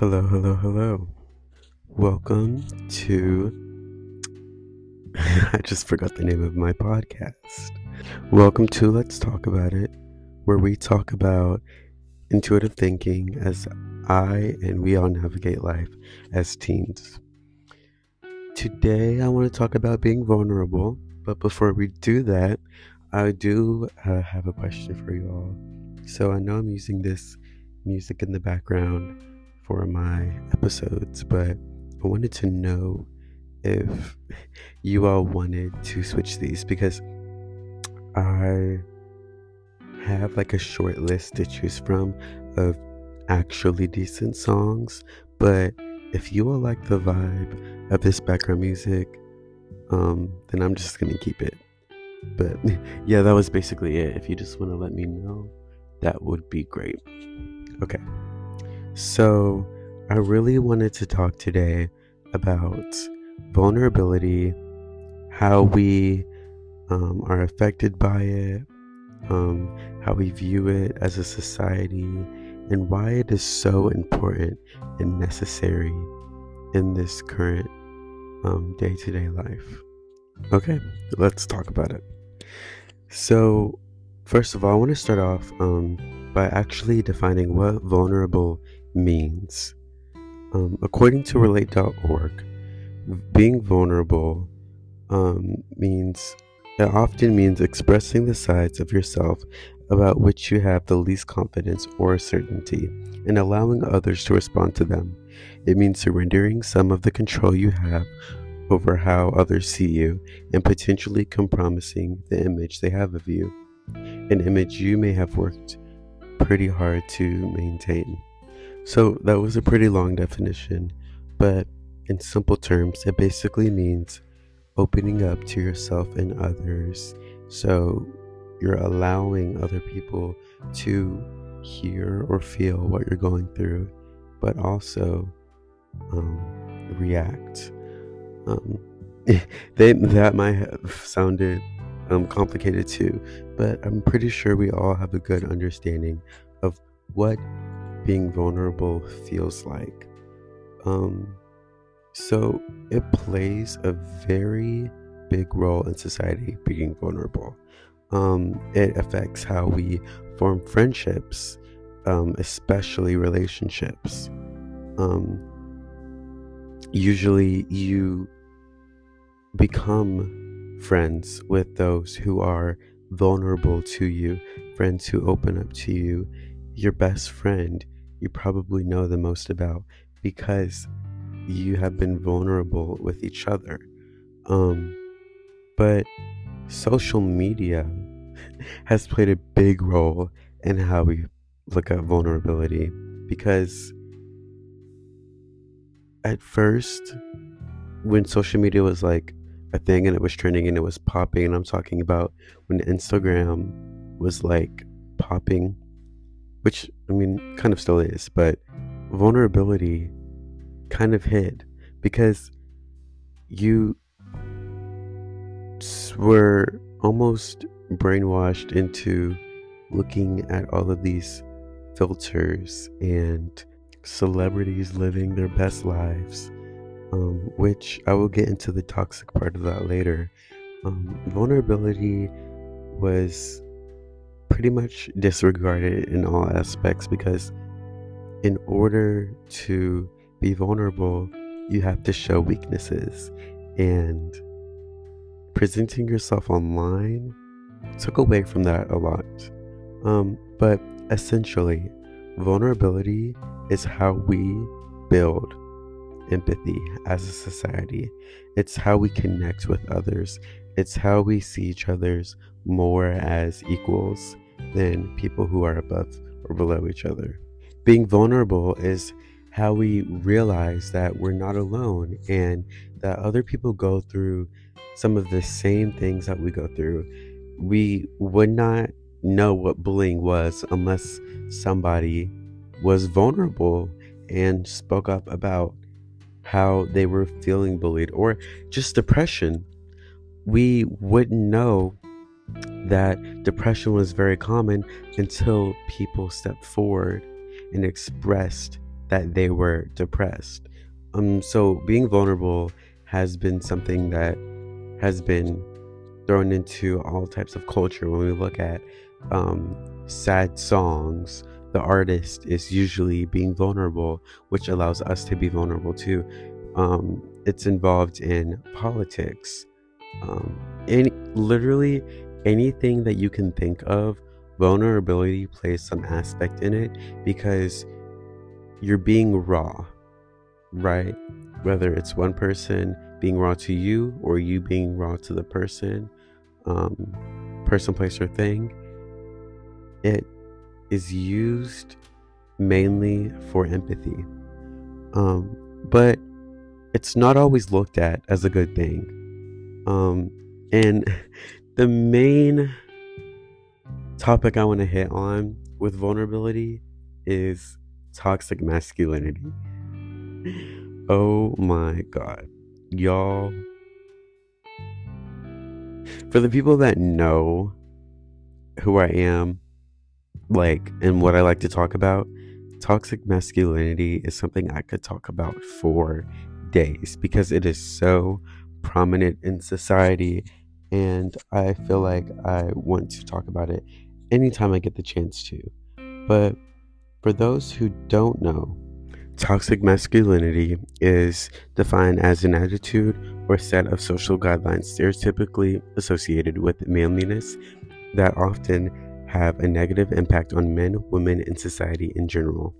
Hello, hello, hello. Welcome to. I just forgot the name of my podcast. Welcome to Let's Talk About It, where we talk about intuitive thinking as I and we all navigate life as teens. Today, I want to talk about being vulnerable, but before we do that, I do uh, have a question for you all. So, I know I'm using this music in the background for my episodes, but I wanted to know if you all wanted to switch these because I have like a short list to choose from of actually decent songs, but if you all like the vibe of this background music, um, then I'm just gonna keep it. But yeah, that was basically it. If you just want to let me know, that would be great. Okay. So, I really wanted to talk today about vulnerability, how we um, are affected by it, um, how we view it as a society, and why it is so important and necessary in this current day to day life. Okay, let's talk about it. So, first of all, I want to start off um, by actually defining what vulnerable means. Um, according to Relate.org, being vulnerable um, means it often means expressing the sides of yourself about which you have the least confidence or certainty and allowing others to respond to them. It means surrendering some of the control you have over how others see you and potentially compromising the image they have of you, an image you may have worked pretty hard to maintain. So that was a pretty long definition, but in simple terms, it basically means opening up to yourself and others. So you're allowing other people to hear or feel what you're going through, but also um, react. Um, they, that might have sounded um, complicated too, but I'm pretty sure we all have a good understanding of what being vulnerable feels like. Um, so it plays a very big role in society being vulnerable. Um, it affects how we form friendships, um, especially relationships. Um, usually, you become friends with those who are vulnerable to you, friends who open up to you. Your best friend you probably know the most about because you have been vulnerable with each other. Um, but social media has played a big role in how we look at vulnerability because at first, when social media was like a thing and it was trending and it was popping, and I'm talking about when Instagram was like popping which I mean, kind of still is, but vulnerability kind of hid because you were almost brainwashed into looking at all of these filters and celebrities living their best lives, um, which I will get into the toxic part of that later. Um, vulnerability was pretty much disregarded in all aspects because in order to be vulnerable, you have to show weaknesses. And presenting yourself online took away from that a lot. Um, but essentially, vulnerability is how we build empathy as a society. It's how we connect with others. It's how we see each other's more as equals than people who are above or below each other. Being vulnerable is how we realize that we're not alone and that other people go through some of the same things that we go through. We would not know what bullying was unless somebody was vulnerable and spoke up about how they were feeling bullied or just depression. We wouldn't know that depression was very common until people stepped forward and expressed that they were depressed. Um, so being vulnerable has been something that has been thrown into all types of culture. When we look at um, sad songs, the artist is usually being vulnerable, which allows us to be vulnerable too. Um, it's involved in politics. Um, any, literally anything that you can think of, vulnerability plays some aspect in it because you're being raw, right? Whether it's one person being raw to you or you being raw to the person, um, person, place, or thing, it is used mainly for empathy. Um, but it's not always looked at as a good thing. Um, and the main topic I want to hit on with vulnerability is toxic masculinity. Oh my god. Y'all. For the people that know who I am, like, and what I like to talk about, toxic masculinity is something I could talk about for days because it is so prominent in society. And I feel like I want to talk about it anytime I get the chance to. But for those who don't know, toxic masculinity is defined as an attitude or set of social guidelines stereotypically associated with manliness that often have a negative impact on men, women, and society in general.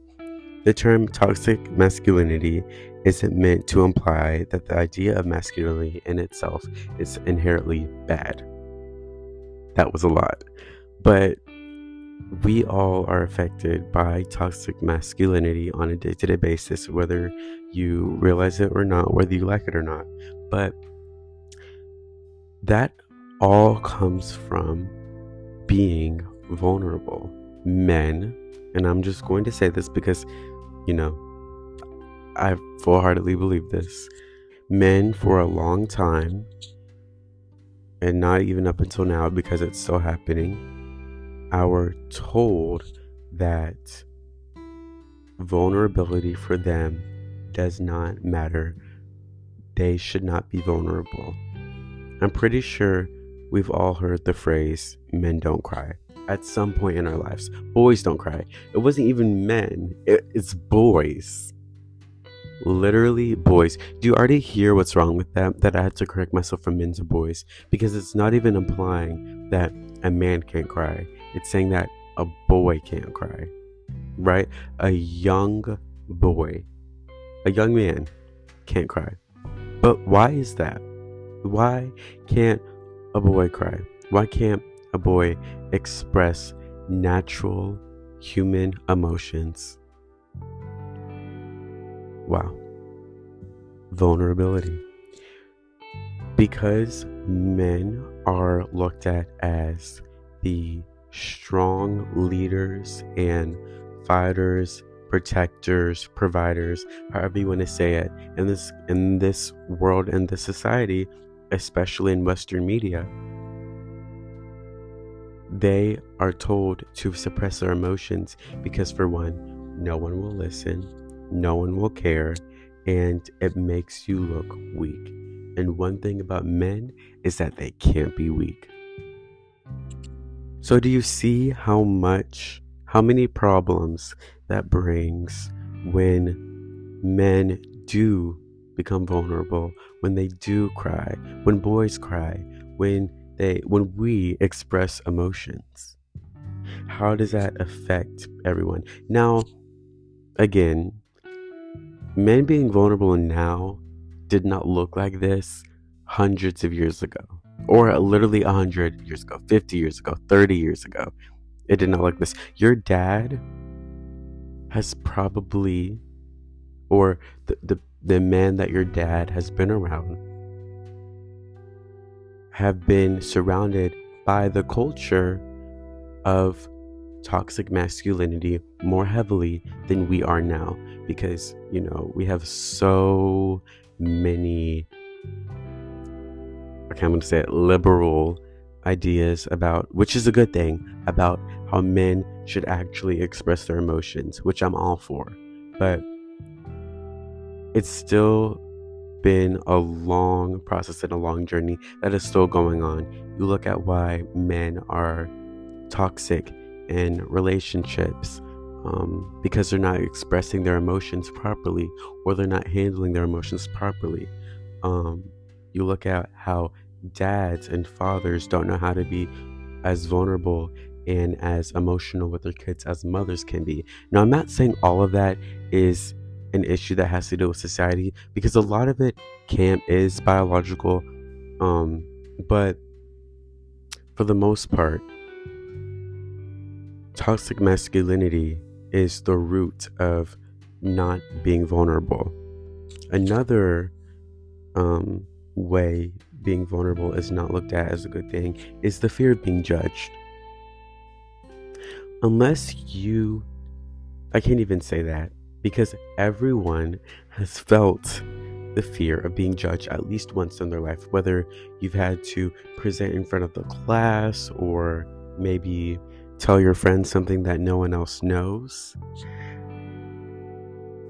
The term toxic masculinity isn't meant to imply that the idea of masculinity in itself is inherently bad. That was a lot. But we all are affected by toxic masculinity on a day to day basis, whether you realize it or not, whether you like it or not. But that all comes from being vulnerable. Men, and I'm just going to say this because, you know, I full heartedly believe this. Men, for a long time, and not even up until now because it's still happening, are told that vulnerability for them does not matter. They should not be vulnerable. I'm pretty sure we've all heard the phrase, men don't cry, at some point in our lives. Boys don't cry. It wasn't even men, it, it's boys. Literally, boys. Do you already hear what's wrong with that? That I had to correct myself from men to boys? Because it's not even implying that a man can't cry. It's saying that a boy can't cry, right? A young boy, a young man can't cry. But why is that? Why can't a boy cry? Why can't a boy express natural human emotions? Wow. Vulnerability. Because men are looked at as the strong leaders and fighters, protectors, providers, however you want to say it, in this in this world and this society, especially in Western media. They are told to suppress their emotions because, for one, no one will listen, no one will care, and it makes you look weak. And one thing about men is that they can't be weak. So, do you see how much, how many problems that brings when men do become vulnerable, when they do cry, when boys cry, when they, when we express emotions? How does that affect everyone? Now, again, men being vulnerable now did not look like this hundreds of years ago or literally 100 years ago, 50 years ago, 30 years ago. It did not look like this. Your dad has probably, or the, the, the man that your dad has been around, have been surrounded by the culture of toxic masculinity more heavily than we are now because you know we have so many okay, I'm going to say it, liberal ideas about, which is a good thing, about how men should actually express their emotions, which I'm all for. But it's still been a long process and a long journey that is still going on. You look at why men are toxic in relationships um, because they're not expressing their emotions properly or they're not handling their emotions properly. Um, you look at how dads and fathers don't know how to be as vulnerable and as emotional with their kids as mothers can be. Now, I'm not saying all of that is an issue that has to do with society because a lot of it can is biological um but for the most part toxic masculinity is the root of not being vulnerable. Another um way being vulnerable is not looked at as a good thing is the fear of being judged. Unless you I can't even say that because everyone has felt the fear of being judged at least once in their life, whether you've had to present in front of the class or maybe tell your friends something that no one else knows.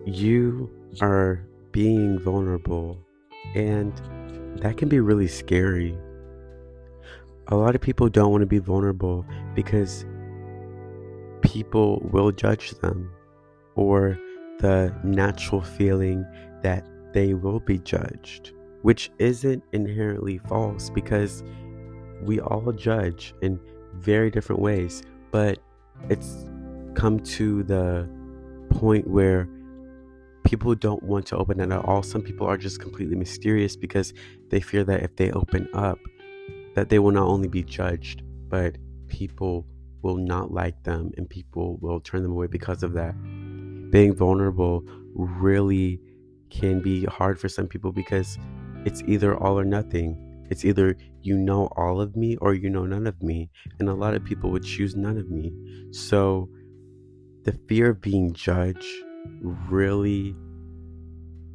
You are being vulnerable, and that can be really scary. A lot of people don't want to be vulnerable because people will judge them or the natural feeling that they will be judged, which isn't inherently false because we all judge in very different ways, but it's come to the point where people don't want to open it at all. Some people are just completely mysterious because they fear that if they open up, that they will not only be judged, but people will not like them and people will turn them away because of that being vulnerable really can be hard for some people because it's either all or nothing. It's either you know all of me or you know none of me. And a lot of people would choose none of me. So the fear of being judged really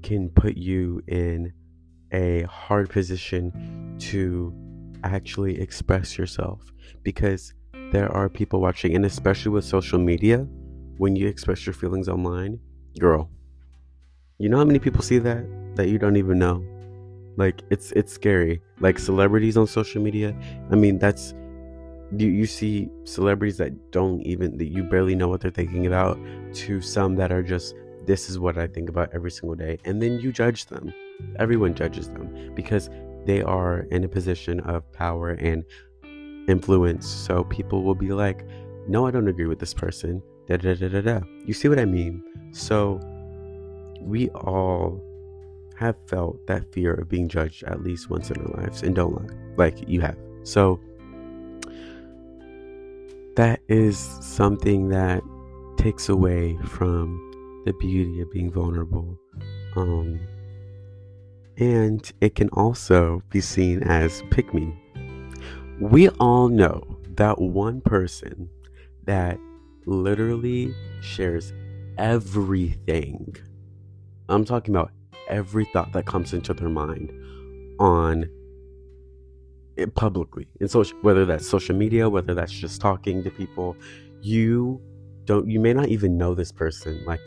can put you in a hard position to actually express yourself because there are people watching, and especially with social media when you express your feelings online, girl, you know how many people see that that you don't even know? Like it's it's scary. Like celebrities on social media. I mean, that's you you see celebrities that don't even that you barely know what they're thinking about to some that are just this is what I think about every single day and then you judge them. Everyone judges them because they are in a position of power and influence. So people will be like, "No, I don't agree with this person." da da da da da. You see what I mean? So we all have felt that fear of being judged at least once in our lives, and don't lie, like you have. So that is something that takes away from the beauty of being vulnerable. Um, and it can also be seen as pick me. We all know that one person that literally shares everything. I'm talking about every thought that comes into their mind on publicly in social whether that's social media whether that's just talking to people you don't you may not even know this person like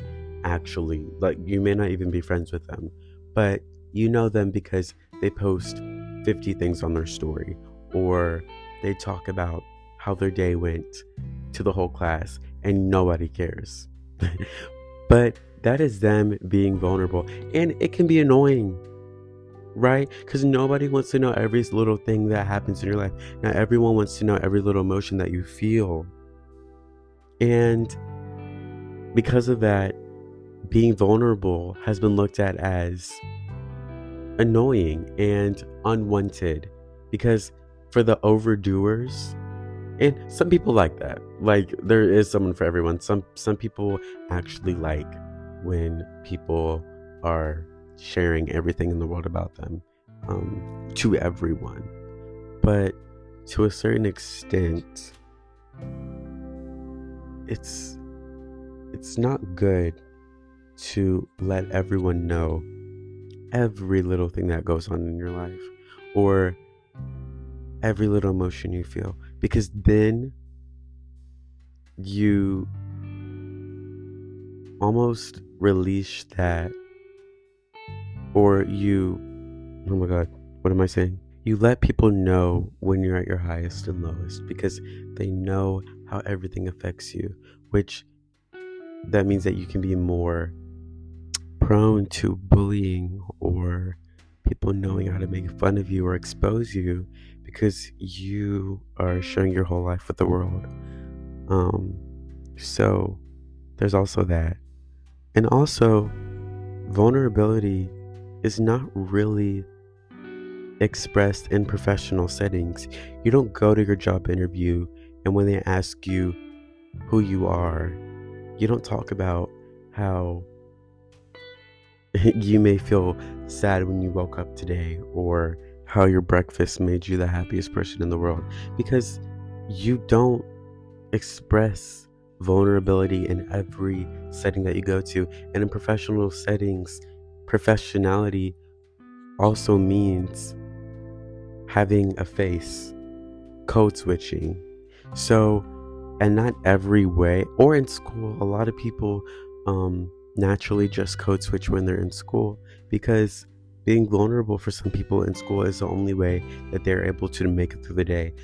actually like you may not even be friends with them but you know them because they post 50 things on their story or they talk about how their day went to the whole class and nobody cares. but that is them being vulnerable. And it can be annoying, right? Because nobody wants to know every little thing that happens in your life. Now, everyone wants to know every little emotion that you feel. And because of that, being vulnerable has been looked at as annoying and unwanted because for the overdoers and some people like that like there is someone for everyone some some people actually like when people are sharing everything in the world about them um, to everyone. But to a certain extent it's it's not good to let everyone know every little thing that goes on in your life or every little emotion you feel. Because then you almost release that or you, oh my God, what am I saying? You let people know when you're at your highest and lowest because they know how everything affects you, which that means that you can be more prone to bullying or people knowing how to make fun of you or expose you because you are sharing your whole life with the world. Um, so there's also that. And also, vulnerability is not really expressed in professional settings. You don't go to your job interview and when they ask you who you are, you don't talk about how you may feel sad when you woke up today or how your breakfast made you the happiest person in the world because you don't express vulnerability in every setting that you go to. And in professional settings, professionality also means having a face, code switching. So, and not every way, or in school, a lot of people um, naturally just code switch when they're in school because being vulnerable for some people in school is the only way that they're able to make it through the day.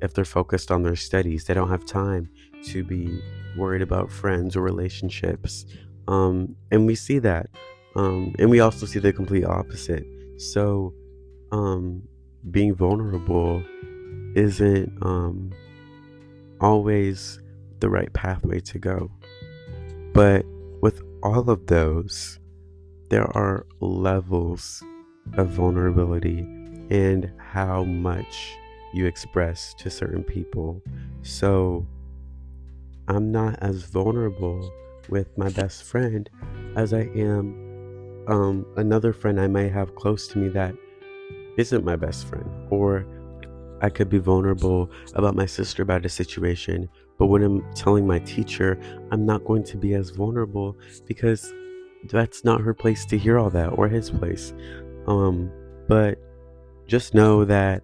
If they're focused on their studies, they don't have time to be worried about friends or relationships. Um, and we see that. Um, and we also see the complete opposite. So, um, being vulnerable isn't um, always the right pathway to go. But with all of those, there are levels of vulnerability and how much you express to certain people. So I'm not as vulnerable with my best friend as I am um, another friend I might have close to me that isn't my best friend. Or I could be vulnerable about my sister about a situation, but when I'm telling my teacher, I'm not going to be as vulnerable because that's not her place to hear all that or his place. Um, but just know that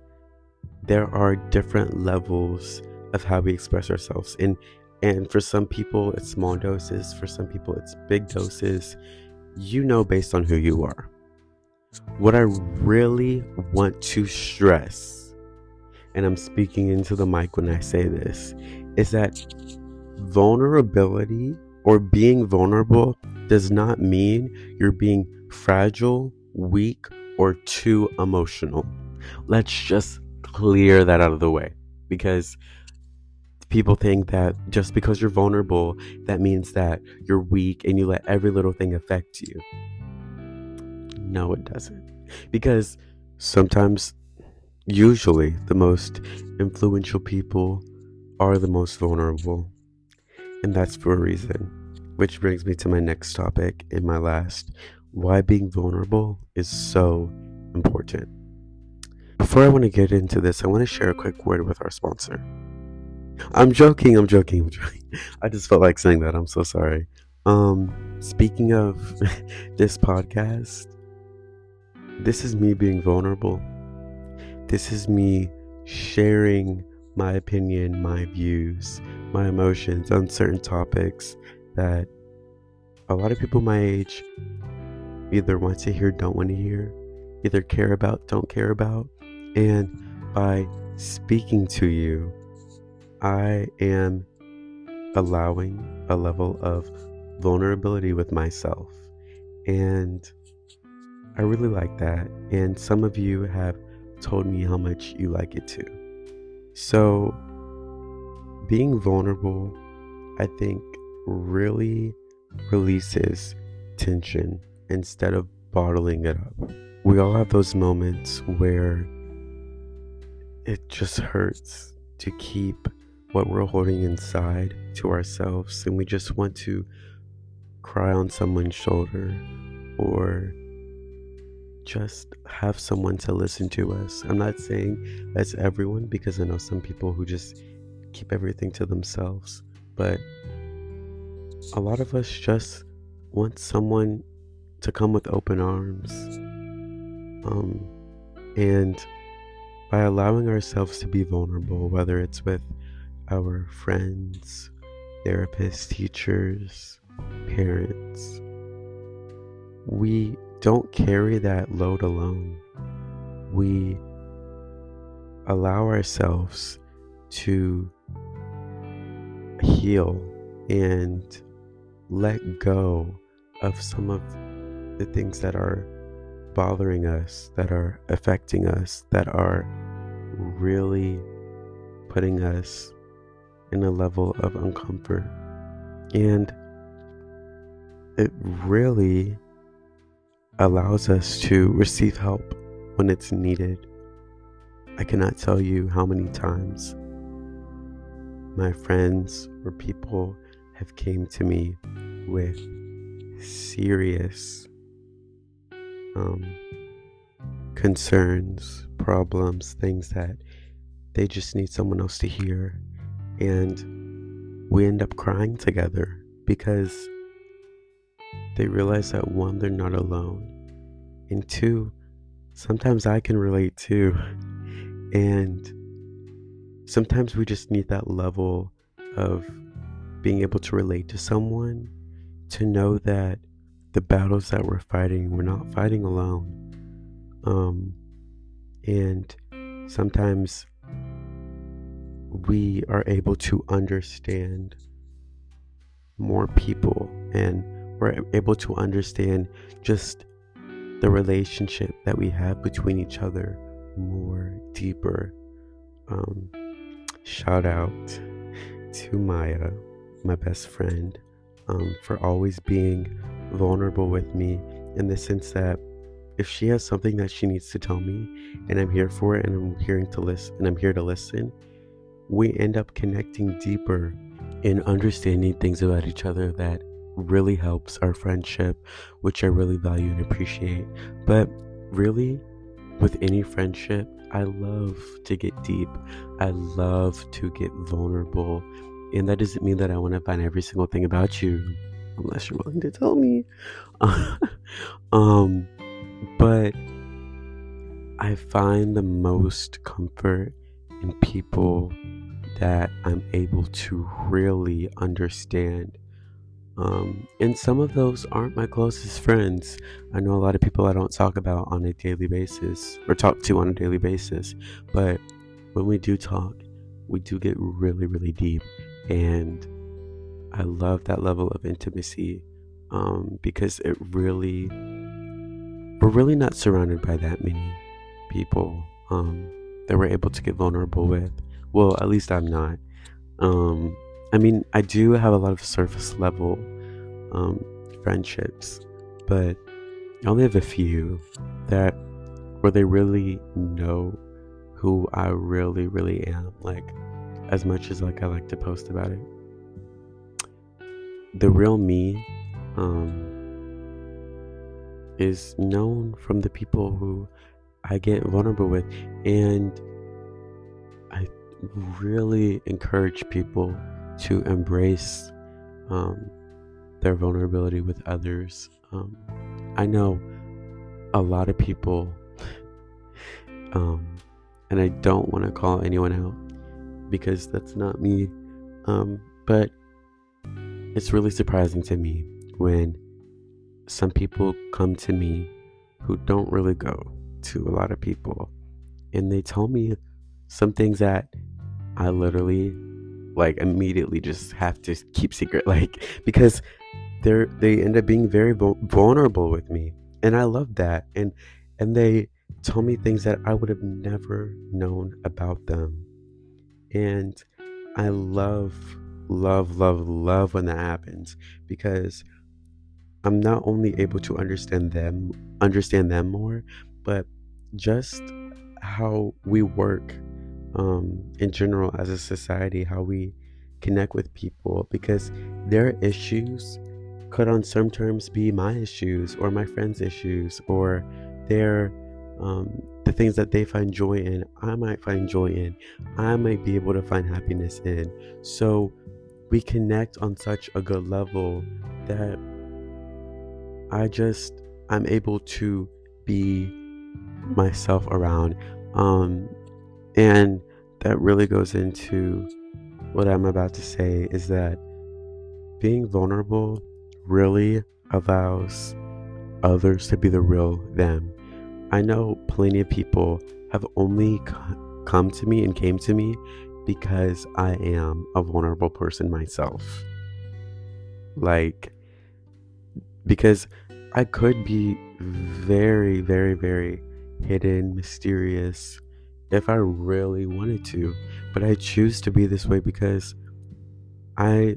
there are different levels of how we express ourselves. And and for some people it's small doses, for some people it's big doses. You know based on who you are. What I really want to stress, and I'm speaking into the mic when I say this, is that vulnerability or being vulnerable does not mean you're being fragile, weak, or too emotional. Let's just clear that out of the way because people think that just because you're vulnerable, that means that you're weak and you let every little thing affect you. No, it doesn't. Because sometimes, usually, the most influential people are the most vulnerable. And that's for a reason. Which brings me to my next topic and my last why being vulnerable is so important. Before I want to get into this, I want to share a quick word with our sponsor. I'm joking, I'm joking, I'm joking. I just felt like saying that. I'm so sorry. Um, speaking of this podcast, this is me being vulnerable. This is me sharing my opinion, my views, my emotions on certain topics that a lot of people my age either want to hear, don't want to hear, either care about, don't care about. And by speaking to you, I am allowing a level of vulnerability with myself. And I really like that. And some of you have told me how much you like it too. So, being vulnerable, I think, really releases tension instead of bottling it up. We all have those moments where it just hurts to keep what we're holding inside to ourselves, and we just want to cry on someone's shoulder or just have someone to listen to us. I'm not saying that's everyone because I know some people who just keep everything to themselves, but a lot of us just want someone to come with open arms. Um, and by allowing ourselves to be vulnerable, whether it's with our friends, therapists, teachers, parents, we don't carry that load alone. We allow ourselves to heal and let go of some of the things that are bothering us, that are affecting us, that are really putting us in a level of uncomfort. And it really allows us to receive help when it's needed. I cannot tell you how many times my friends or people have came to me with serious um, concerns, problems, things that they just need someone else to hear. And we end up crying together because they realize that one, they're not alone. And two, sometimes I can relate too. And sometimes we just need that level of being able to relate to someone to know that the battles that we're fighting, we're not fighting alone. Um, and sometimes we are able to understand more people and we're able to understand just the relationship that we have between each other more deeper. Um, shout out to Maya, my best friend, um, for always being vulnerable with me in the sense that if she has something that she needs to tell me and I'm here for it and I'm hearing to listen and I'm here to listen, we end up connecting deeper in understanding things about each other that really helps our friendship, which I really value and appreciate. But really, with any friendship, I love to get deep. I love to get vulnerable. And that doesn't mean that I want to find every single thing about you, unless you're willing to tell me. um, but I find the most comfort in people that I'm able to really understand. Um, and some of those aren't my closest friends. I know a lot of people I don't talk about on a daily basis or talk to on a daily basis. But when we do talk, we do get really, really deep. And I love that level of intimacy um, because it really, we're really not surrounded by that many people um, that we're able to get vulnerable with. Well, at least I'm not. Um, I mean, I do have a lot of surface level um, friendships, but I only have a few that where they really know who I really, really am. Like, as much as like I like to post about it, the real me um, is known from the people who I get vulnerable with, and really encourage people to embrace um, their vulnerability with others. Um, I know a lot of people, um, and I don't want to call anyone out because that's not me, um, but it's really surprising to me when some people come to me who don't really go to a lot of people and they tell me some things that I literally like immediately just have to keep secret like because they're they end up being very vulnerable with me. And I love that. And and they tell me things that I would have never known about them. And I love love love love when that happens because I'm not only able to understand them understand them more but just how we work um, in general as a society, how we connect with people, because their issues could, on some terms, be my issues or my friends' issues, or their um, the things that they find joy in, I might find joy in. I might be able to find happiness in. So we connect on such a good level that I just I'm able to be myself around. Um, and that really goes into what I'm about to say is that being vulnerable really allows others to be the real them. I know plenty of people have only come to me and came to me because I am a vulnerable person myself. Like, because I could be very, very, very hidden, mysterious if I really wanted to, but I choose to be this way because I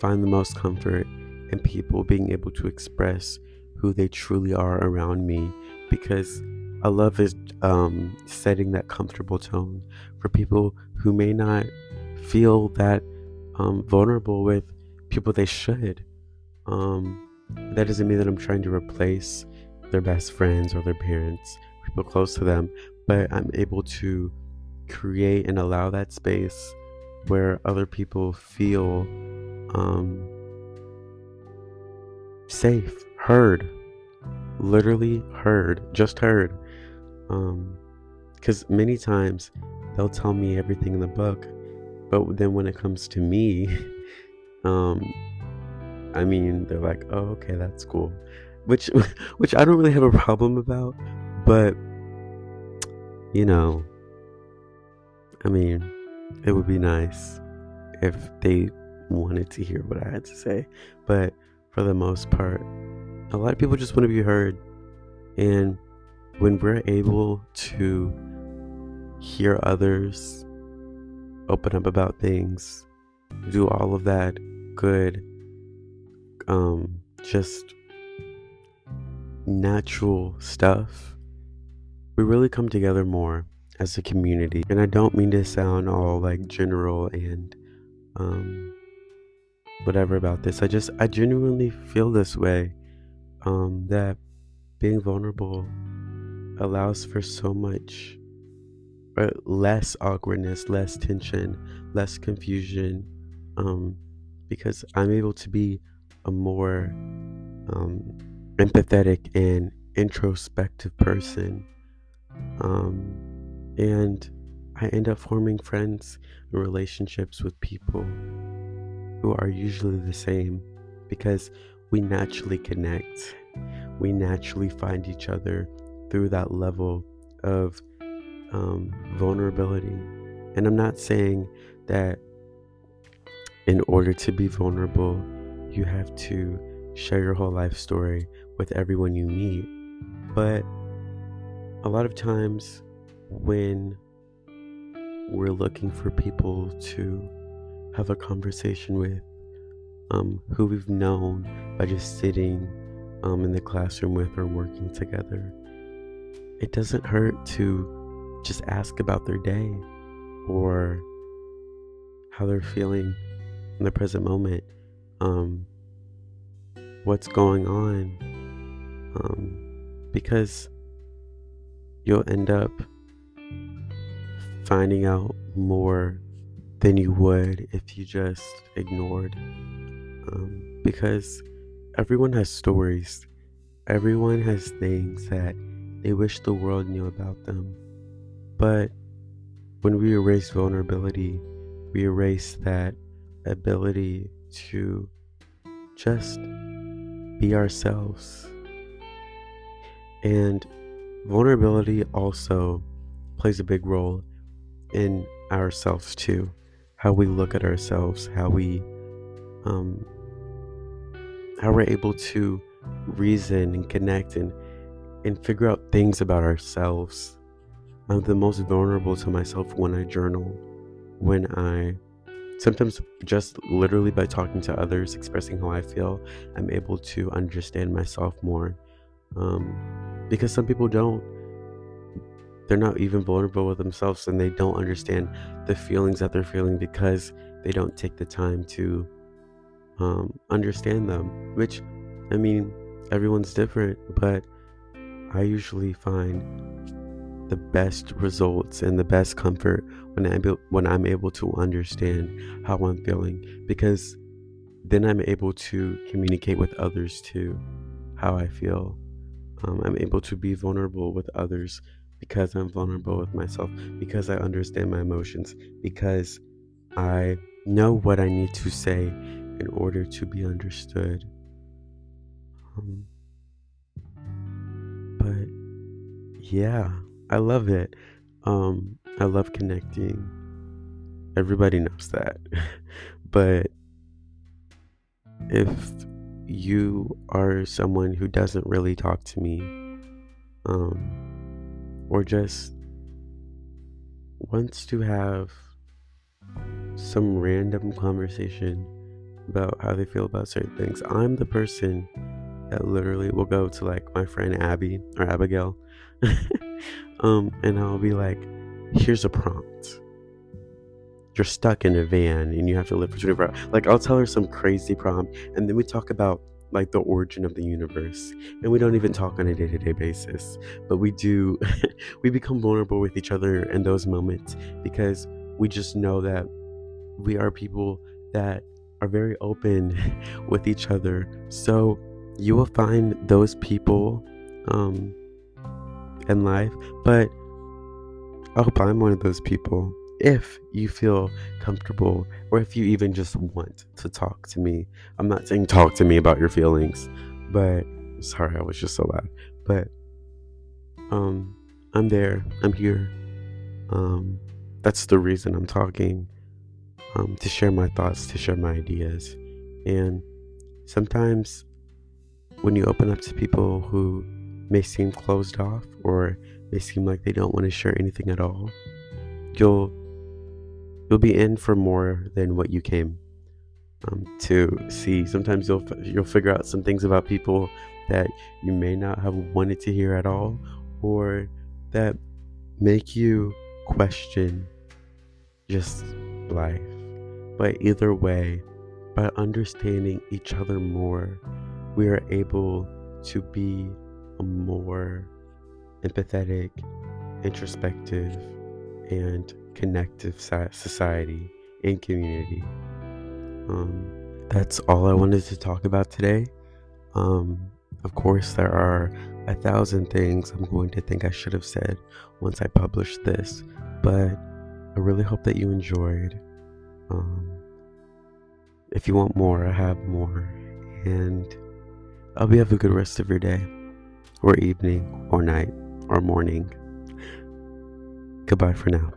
find the most comfort in people being able to express who they truly are around me because I love is um, setting that comfortable tone for people who may not feel that um, vulnerable with people they should. Um, that doesn't mean that I'm trying to replace their best friends or their parents, people close to them, but I'm able to create and allow that space where other people feel um, safe, heard, literally heard, just heard. Um, because many times they'll tell me everything in the book, but then when it comes to me, um, I mean, they're like, "Oh, okay, that's cool," which, which I don't really have a problem about, but you know, I mean, it would be nice if they wanted to hear what I had to say, but for the most part, a lot of people just want to be heard, and when we're able to hear others open up about things, do all of that good, um, just natural stuff, we really come together more as a community. And I don't mean to sound all like general and um, whatever about this. I just, I genuinely feel this way um, that being vulnerable allows for so much uh, less awkwardness, less tension, less confusion, um, because I'm able to be a more um, empathetic and introspective person. Um, and I end up forming friends and relationships with people who are usually the same because we naturally connect. We naturally find each other through that level of um, vulnerability. And I'm not saying that in order to be vulnerable, you have to share your whole life story with everyone you meet. But a lot of times when we're looking for people to have a conversation with, um, who we've known by just sitting um, in the classroom with or working together, it doesn't hurt to just ask about their day or how they're feeling in the present moment. Um, what's going on? Um, because you'll end up finding out more than you would if you just ignored. Um, because everyone has stories, everyone has things that they wish the world knew about them. But when we erase vulnerability, we erase that ability to just be ourselves. And vulnerability also plays a big role in ourselves too. How we look at ourselves, how we um, how we're able to reason and connect and and figure out things about ourselves. I'm the most vulnerable to myself when I journal, when I sometimes just literally by talking to others, expressing how I feel, I'm able to understand myself more. Um, because some people don't, they're not even vulnerable with themselves and they don't understand the feelings that they're feeling because they don't take the time to um, understand them. Which, I mean, everyone's different, but I usually find the best results and the best comfort when I'm when I'm able to understand how I'm feeling because then I'm able to communicate with others too how I feel. Um, I'm able to be vulnerable with others because I'm vulnerable with myself because I understand my emotions because I know what I need to say in order to be understood. Um, but yeah, I love it. Um, I love connecting. Everybody knows that. but if you are someone who doesn't really talk to me, um, or just wants to have some random conversation about how they feel about certain things, I'm the person that literally will go to like my friend Abby or Abigail, um, and I'll be like, "Here's a prompt. You're stuck in a van and you have to live for 24 hours." Like I'll tell her some crazy prompt, and then we talk about like the origin of the universe, and we don't even talk on a day-to-day basis, but we do. we become vulnerable with each other in those moments because we just know that we are people that are very open with each other. So you will find those people um, in life, but I hope I'm one of those people. If you feel comfortable, or if you even just want to talk to me, I'm not saying talk to me about your feelings, but sorry, I was just so loud. But um, I'm there, I'm here. Um, that's the reason I'm talking um, to share my thoughts, to share my ideas. And sometimes when you open up to people who may seem closed off or may seem like they don't want to share anything at all, you'll you'll be in for more than what you came um, to see. Sometimes you'll you'll figure out some things about people that you may not have wanted to hear at all, or that make you question just life. But either way, by understanding each other more, we are able to be a more empathetic, introspective, and connective society and community. Um, that's all I wanted to talk about today. Um, of course, there are a thousand things I'm going to think I should have said once I publish this, but I really hope that you enjoyed. Um, if you want more, I have more. And I hope you have a good rest of your day, or evening, or night, or morning. Goodbye for now.